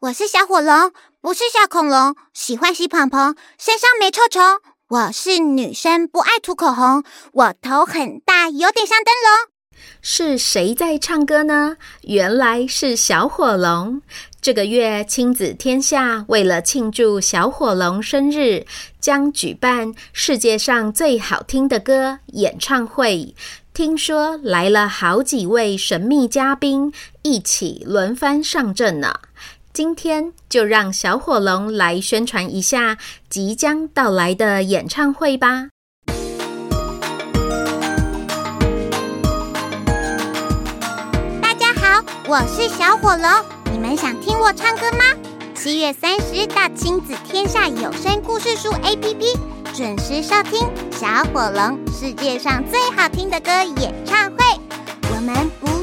我是小火龙，不是小恐龙，喜欢洗蓬蓬，身上没臭虫。我是女生，不爱涂口红，我头很大，有点像灯笼。是谁在唱歌呢？原来是小火龙。这个月亲子天下为了庆祝小火龙生日，将举办世界上最好听的歌演唱会。听说来了好几位神秘嘉宾，一起轮番上阵呢。今天就让小火龙来宣传一下即将到来的演唱会吧。大家好，我是小火龙。你们想听我唱歌吗？七月三十日到亲子天下有声故事书 APP 准时收听小火龙世界上最好听的歌演唱会，我们不。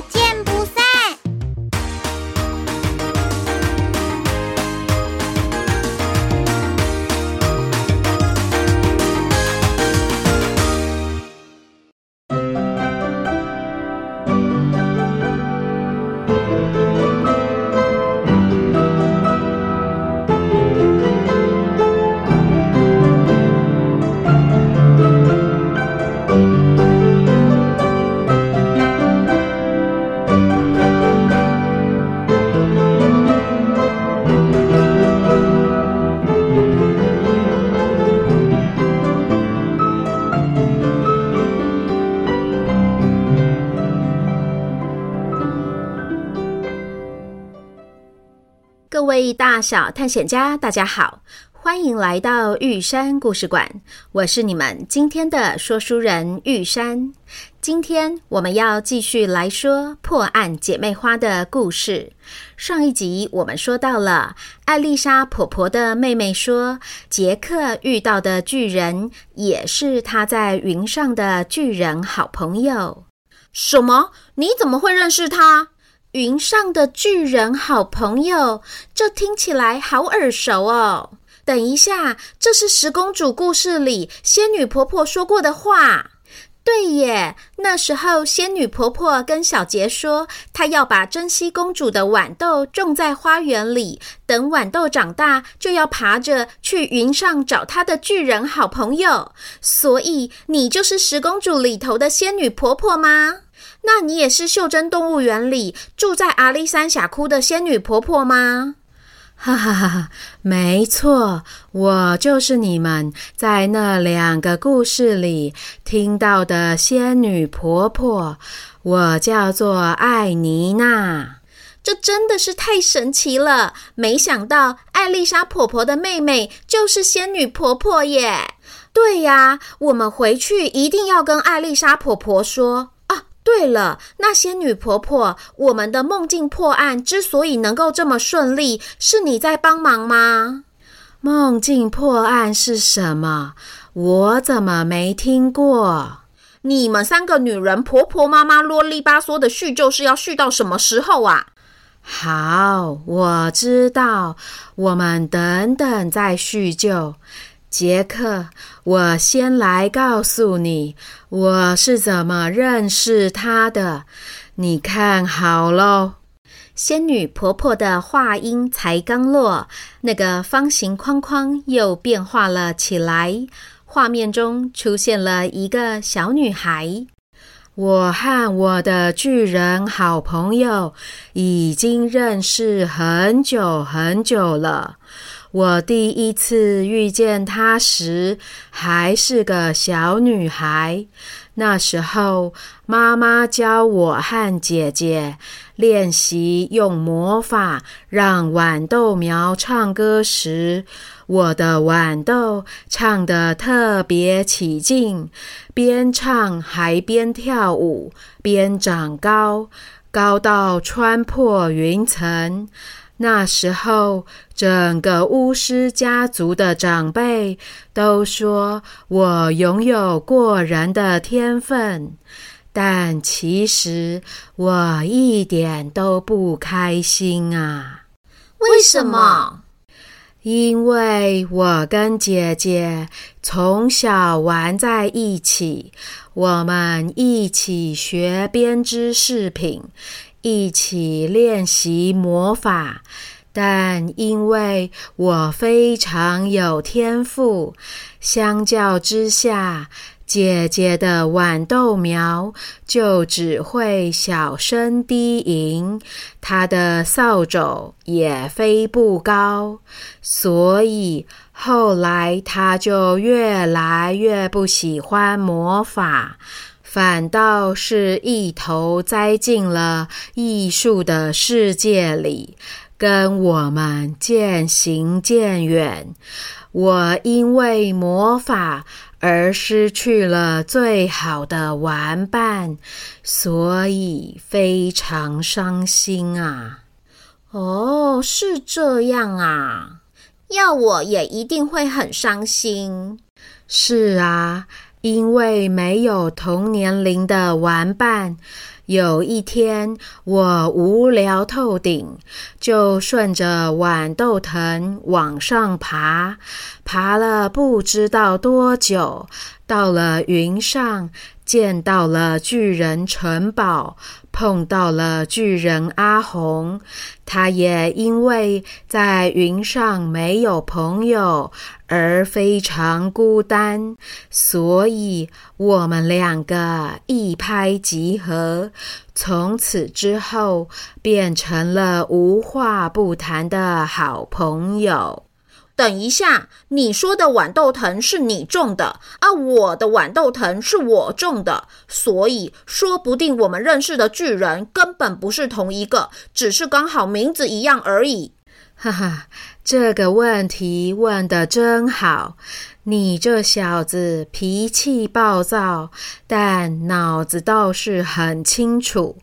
大小探险家，大家好，欢迎来到玉山故事馆。我是你们今天的说书人玉山。今天我们要继续来说破案姐妹花的故事。上一集我们说到了艾丽莎婆婆的妹妹说，杰克遇到的巨人也是他在云上的巨人好朋友。什么？你怎么会认识他？云上的巨人好朋友，这听起来好耳熟哦。等一下，这是十公主故事里仙女婆婆说过的话。对耶，那时候仙女婆婆跟小杰说，她要把珍稀公主的豌豆种在花园里，等豌豆长大，就要爬着去云上找她的巨人好朋友。所以，你就是十公主里头的仙女婆婆吗？那你也是袖珍动物园里住在阿里山峡谷的仙女婆婆吗？哈哈哈哈，没错，我就是你们在那两个故事里听到的仙女婆婆，我叫做艾妮娜。这真的是太神奇了！没想到艾丽莎婆婆的妹妹就是仙女婆婆耶。对呀，我们回去一定要跟艾丽莎婆婆说。对了，那些女婆婆，我们的梦境破案之所以能够这么顺利，是你在帮忙吗？梦境破案是什么？我怎么没听过？你们三个女人婆婆妈妈啰里吧嗦的叙旧是要叙到什么时候啊？好，我知道，我们等等再叙旧。杰克，我先来告诉你，我是怎么认识他的。你看好喽。仙女婆婆的话音才刚落，那个方形框框又变化了起来，画面中出现了一个小女孩。我和我的巨人好朋友已经认识很久很久了。我第一次遇见她时，还是个小女孩。那时候，妈妈教我和姐姐练习用魔法让豌豆苗唱歌时，我的豌豆唱得特别起劲，边唱还边跳舞，边长高，高到穿破云层。那时候，整个巫师家族的长辈都说我拥有过人的天分，但其实我一点都不开心啊！为什么？因为我跟姐姐从小玩在一起，我们一起学编织饰品。一起练习魔法，但因为我非常有天赋，相较之下，姐姐的豌豆苗就只会小声低吟，她的扫帚也飞不高，所以后来她就越来越不喜欢魔法，反倒是一头栽进了艺术的世界里，跟我们渐行渐远。我因为魔法而失去了最好的玩伴，所以非常伤心啊！哦，是这样啊，要我也一定会很伤心。是啊，因为没有同年龄的玩伴。有一天，我无聊透顶，就顺着豌豆藤往上爬，爬了不知道多久，到了云上，见到了巨人城堡，碰到了巨人阿红，他也因为在云上没有朋友。而非常孤单，所以我们两个一拍即合，从此之后变成了无话不谈的好朋友。等一下，你说的豌豆藤是你种的，啊，我的豌豆藤是我种的，所以说不定我们认识的巨人根本不是同一个，只是刚好名字一样而已。哈哈。这个问题问得真好，你这小子脾气暴躁，但脑子倒是很清楚。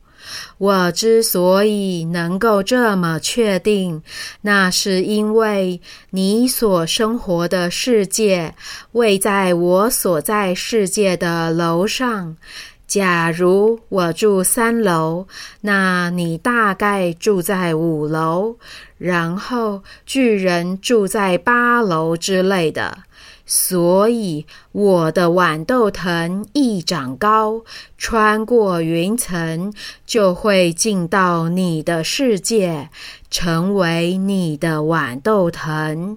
我之所以能够这么确定，那是因为你所生活的世界位在我所在世界的楼上。假如我住三楼，那你大概住在五楼，然后巨人住在八楼之类的。所以我的豌豆藤一长高，穿过云层，就会进到你的世界，成为你的豌豆藤。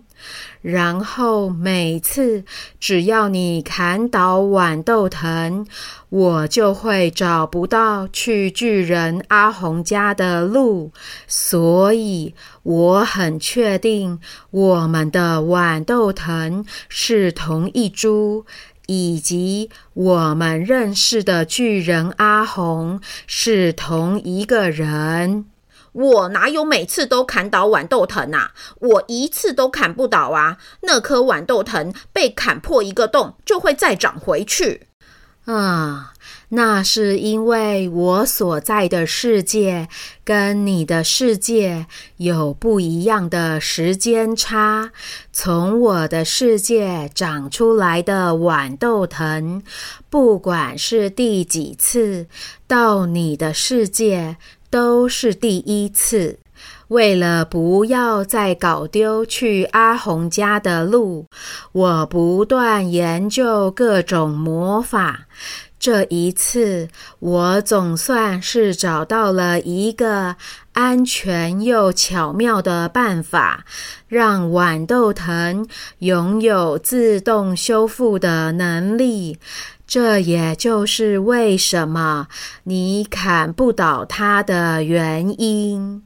然后每次只要你砍倒豌豆藤，我就会找不到去巨人阿红家的路。所以我很确定我们的豌豆藤是同一株，以及我们认识的巨人阿红是同一个人。我哪有每次都砍倒豌豆藤啊？我一次都砍不倒啊！那颗豌豆藤被砍破一个洞，就会再长回去。啊，那是因为我所在的世界跟你的世界有不一样的时间差。从我的世界长出来的豌豆藤，不管是第几次到你的世界。都是第一次。为了不要再搞丢去阿红家的路，我不断研究各种魔法。这一次，我总算是找到了一个安全又巧妙的办法，让豌豆藤拥有自动修复的能力。这也就是为什么你砍不倒它的原因。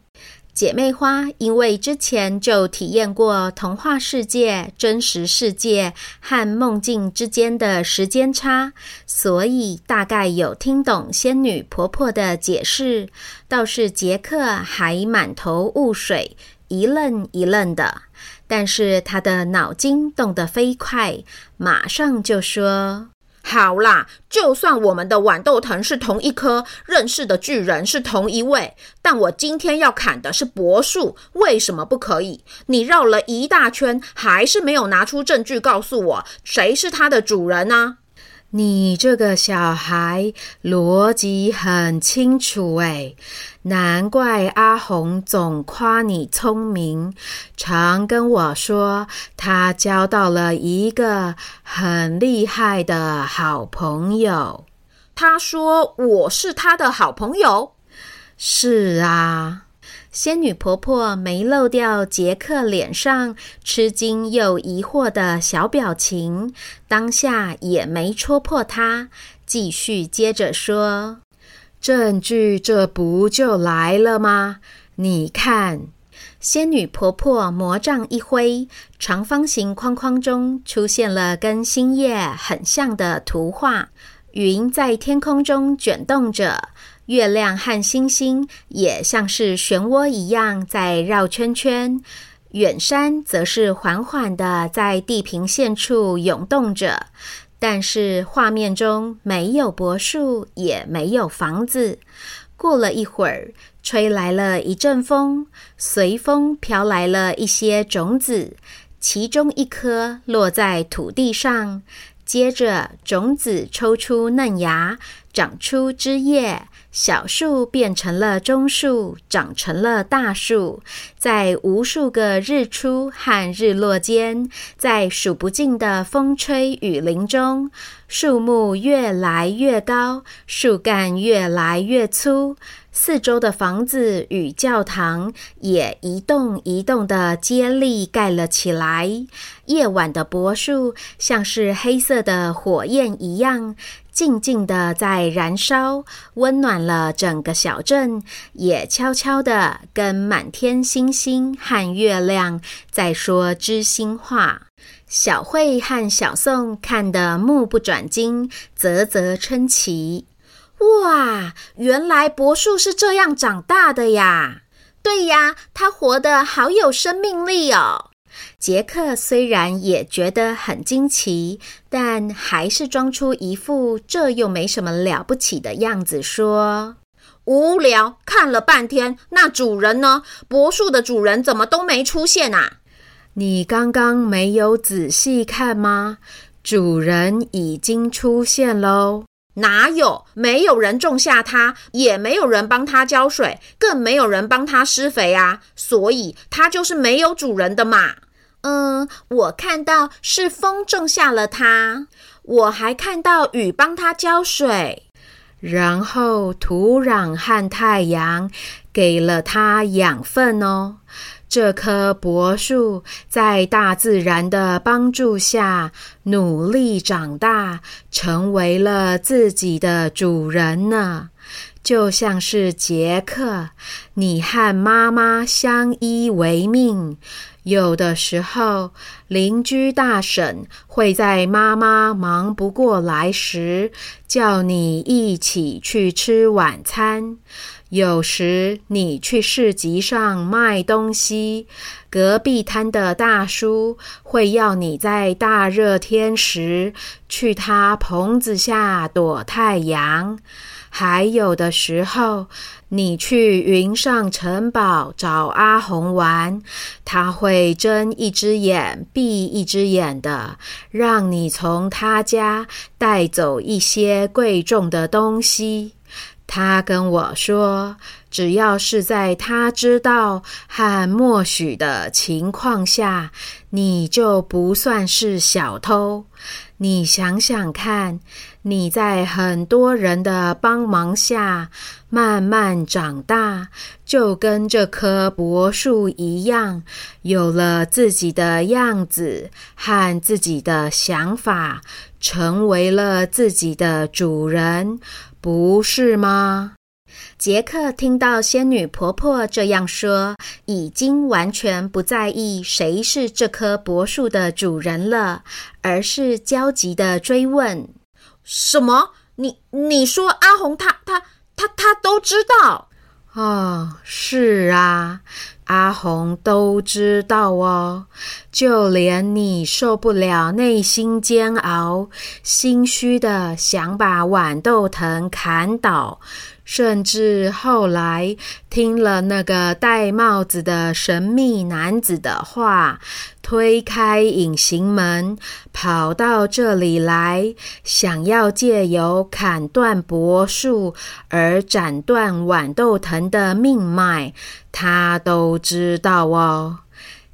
姐妹花因为之前就体验过童话世界、真实世界和梦境之间的时间差，所以大概有听懂仙女婆婆的解释。倒是杰克还满头雾水，一愣一愣的，但是他的脑筋动得飞快，马上就说。好啦，就算我们的豌豆藤是同一棵，认识的巨人是同一位，但我今天要砍的是柏树，为什么不可以？你绕了一大圈，还是没有拿出证据告诉我谁是它的主人呢？你这个小孩逻辑很清楚诶，难怪阿红总夸你聪明，常跟我说他交到了一个很厉害的好朋友。他说我是他的好朋友？是啊。仙女婆婆没漏掉杰克脸上吃惊又疑惑的小表情，当下也没戳破他，继续接着说：“证据这不就来了吗？你看。”仙女婆婆魔杖一挥，长方形框框中出现了跟星夜很像的图画，云在天空中卷动着。月亮和星星也像是漩涡一样在绕圈圈，远山则是缓缓地在地平线处涌动着。但是画面中没有柏树，也没有房子。过了一会儿，吹来了一阵风，随风飘来了一些种子，其中一颗落在土地上。接着，种子抽出嫩芽，长出枝叶，小树变成了中树，长成了大树。在无数个日出和日落间，在数不尽的风吹雨淋中，树木越来越高，树干越来越粗。四周的房子与教堂也一栋一栋的接力盖了起来。夜晚的柏树像是黑色的火焰一样，静静的在燃烧，温暖了整个小镇，也悄悄的跟满天星星和月亮在说知心话。小慧和小宋看得目不转睛，啧啧称奇。哇，原来柏树是这样长大的呀！对呀，它活得好有生命力哦。杰克虽然也觉得很惊奇，但还是装出一副这又没什么了不起的样子，说：“无聊，看了半天，那主人呢？柏树的主人怎么都没出现啊？”你刚刚没有仔细看吗？主人已经出现喽。哪有？没有人种下它，也没有人帮它浇水，更没有人帮它施肥啊！所以它就是没有主人的嘛。嗯，我看到是风种下了它，我还看到雨帮它浇水，然后土壤和太阳给了它养分哦。这棵柏树在大自然的帮助下努力长大，成为了自己的主人呢。就像是杰克，你和妈妈相依为命。有的时候，邻居大婶会在妈妈忙不过来时，叫你一起去吃晚餐。有时你去市集上卖东西，隔壁摊的大叔会要你在大热天时去他棚子下躲太阳。还有的时候，你去云上城堡找阿红玩，他会睁一只眼闭一只眼的，让你从他家带走一些贵重的东西。他跟我说，只要是在他知道和默许的情况下，你就不算是小偷。你想想看，你在很多人的帮忙下慢慢长大，就跟这棵柏树一样，有了自己的样子和自己的想法，成为了自己的主人。不是吗？杰克听到仙女婆婆这样说，已经完全不在意谁是这棵柏树的主人了，而是焦急地追问：“什么？你你说阿红她她她她都知道？”“哦，是啊。”阿红都知道哦，就连你受不了内心煎熬，心虚的想把豌豆藤砍倒。甚至后来听了那个戴帽子的神秘男子的话，推开隐形门，跑到这里来，想要借由砍断柏树而斩断豌豆藤的命脉，他都知道哦。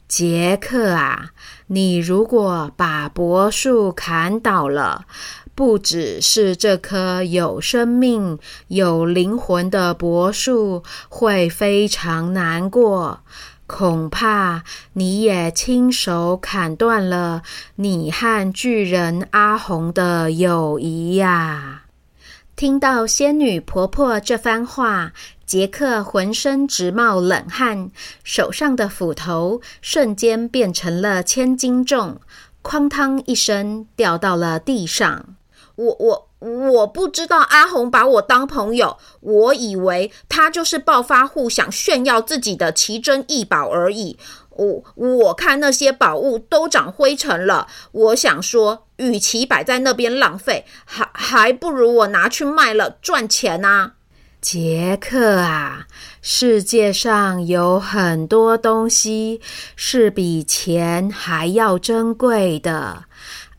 杰克啊，你如果把柏树砍倒了，不只是这棵有生命、有灵魂的柏树会非常难过，恐怕你也亲手砍断了你和巨人阿红的友谊呀！听到仙女婆婆这番话，杰克浑身直冒冷汗，手上的斧头瞬间变成了千斤重，哐当一声掉到了地上。我我我不知道阿红把我当朋友，我以为她就是暴发户，想炫耀自己的奇珍异宝而已。我我看那些宝物都长灰尘了，我想说，与其摆在那边浪费，还还不如我拿去卖了赚钱啊！杰克啊，世界上有很多东西是比钱还要珍贵的。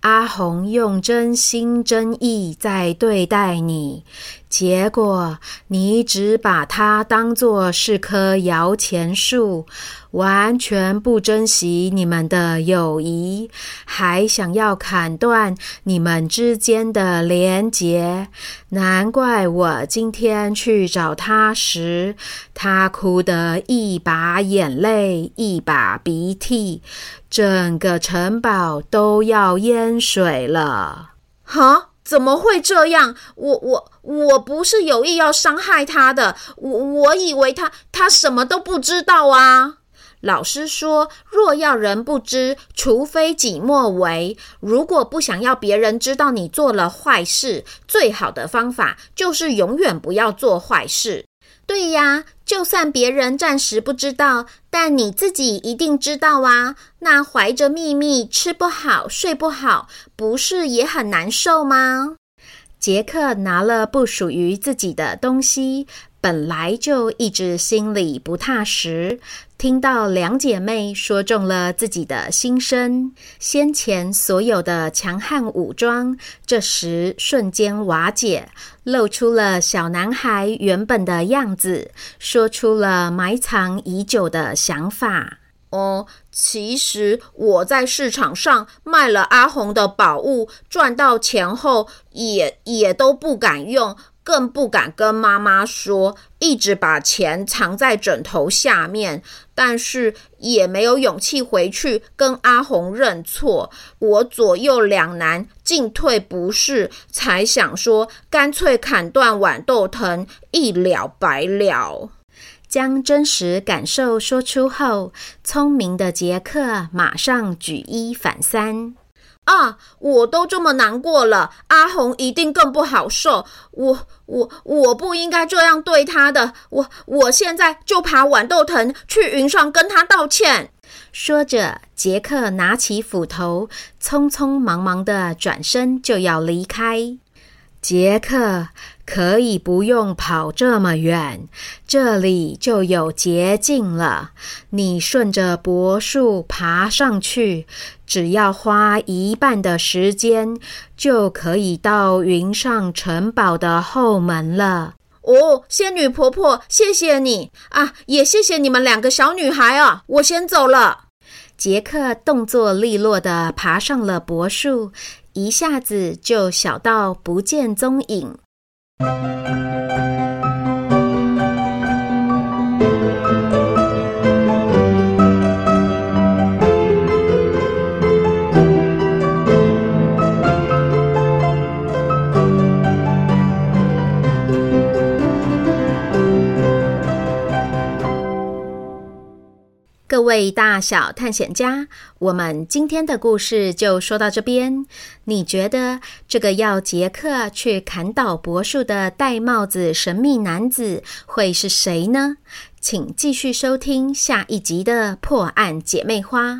阿红用真心真意在对待你，结果你只把它当作是棵摇钱树，完全不珍惜你们的友谊，还想要砍断你们之间的连结。难怪我今天去找他时，他哭得一把眼泪一把鼻涕。整个城堡都要淹水了！哈？怎么会这样？我我我不是有意要伤害他的，我我以为他他什么都不知道啊。老师说，若要人不知，除非己莫为。如果不想要别人知道你做了坏事，最好的方法就是永远不要做坏事。对呀，就算别人暂时不知道，但你自己一定知道啊。那怀着秘密，吃不好，睡不好，不是也很难受吗？杰克拿了不属于自己的东西，本来就一直心里不踏实。听到两姐妹说中了自己的心声，先前所有的强悍武装，这时瞬间瓦解，露出了小男孩原本的样子，说出了埋藏已久的想法。哦，其实我在市场上卖了阿红的宝物，赚到钱后也也都不敢用。更不敢跟妈妈说，一直把钱藏在枕头下面，但是也没有勇气回去跟阿红认错。我左右两难，进退不是，才想说干脆砍断豌豆藤，一了百了。将真实感受说出后，聪明的杰克马上举一反三。啊！我都这么难过了，阿红一定更不好受。我我我不应该这样对她的。我我现在就爬豌豆藤去云上跟她道歉。说着，杰克拿起斧头，匆匆忙忙的转身就要离开。杰克，可以不用跑这么远，这里就有捷径了。你顺着柏树爬上去，只要花一半的时间，就可以到云上城堡的后门了。哦，仙女婆婆，谢谢你啊！也谢谢你们两个小女孩啊！我先走了。杰克动作利落地爬上了柏树。一下子就小到不见踪影。大小探险家，我们今天的故事就说到这边。你觉得这个要杰克去砍倒柏树的戴帽子神秘男子会是谁呢？请继续收听下一集的《破案姐妹花》。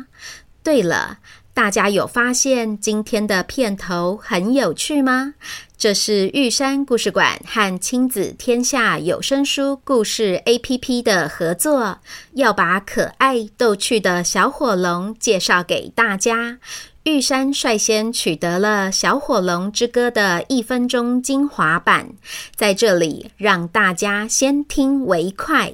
对了，大家有发现今天的片头很有趣吗？这是玉山故事馆和亲子天下有声书故事 APP 的合作，要把可爱逗趣的小火龙介绍给大家。玉山率先取得了《小火龙之歌》的一分钟精华版，在这里让大家先听为快。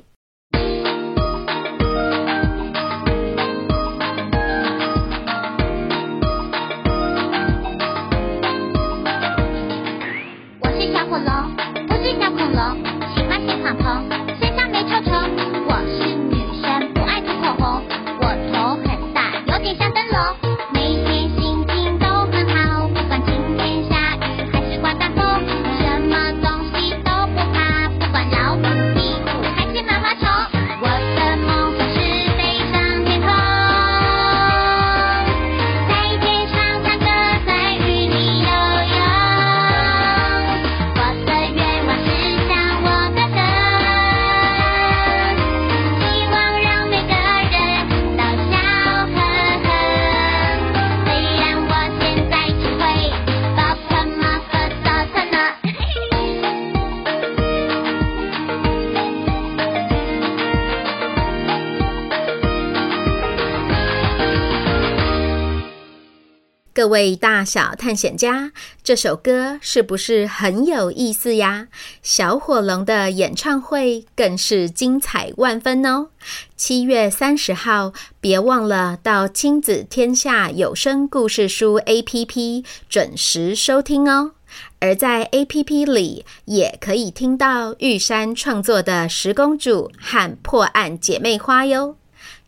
各位大小探险家，这首歌是不是很有意思呀？小火龙的演唱会更是精彩万分哦！七月三十号，别忘了到亲子天下有声故事书 APP 准时收听哦。而在 APP 里，也可以听到玉山创作的《十公主》和《破案姐妹花》哟。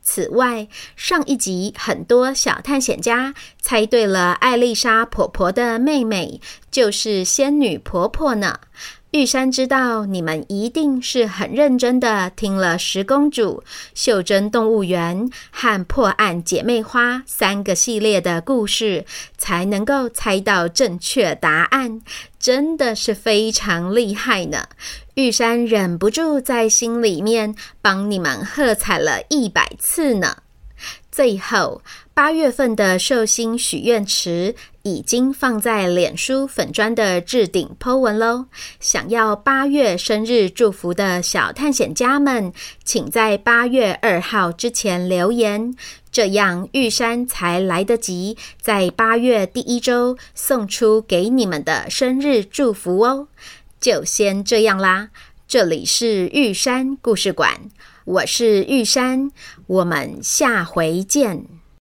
此外，上一集很多小探险家猜对了，艾丽莎婆婆的妹妹就是仙女婆婆呢。玉山知道你们一定是很认真的听了《十公主》、《袖珍动物园》和《破案姐妹花》三个系列的故事，才能够猜到正确答案，真的是非常厉害呢。玉山忍不住在心里面帮你们喝彩了一百次呢。最后，八月份的寿星许愿池已经放在脸书粉砖的置顶 po 文喽。想要八月生日祝福的小探险家们，请在八月二号之前留言，这样玉山才来得及在八月第一周送出给你们的生日祝福哦。就先这样啦，这里是玉山故事馆，我是玉山，我们下回见。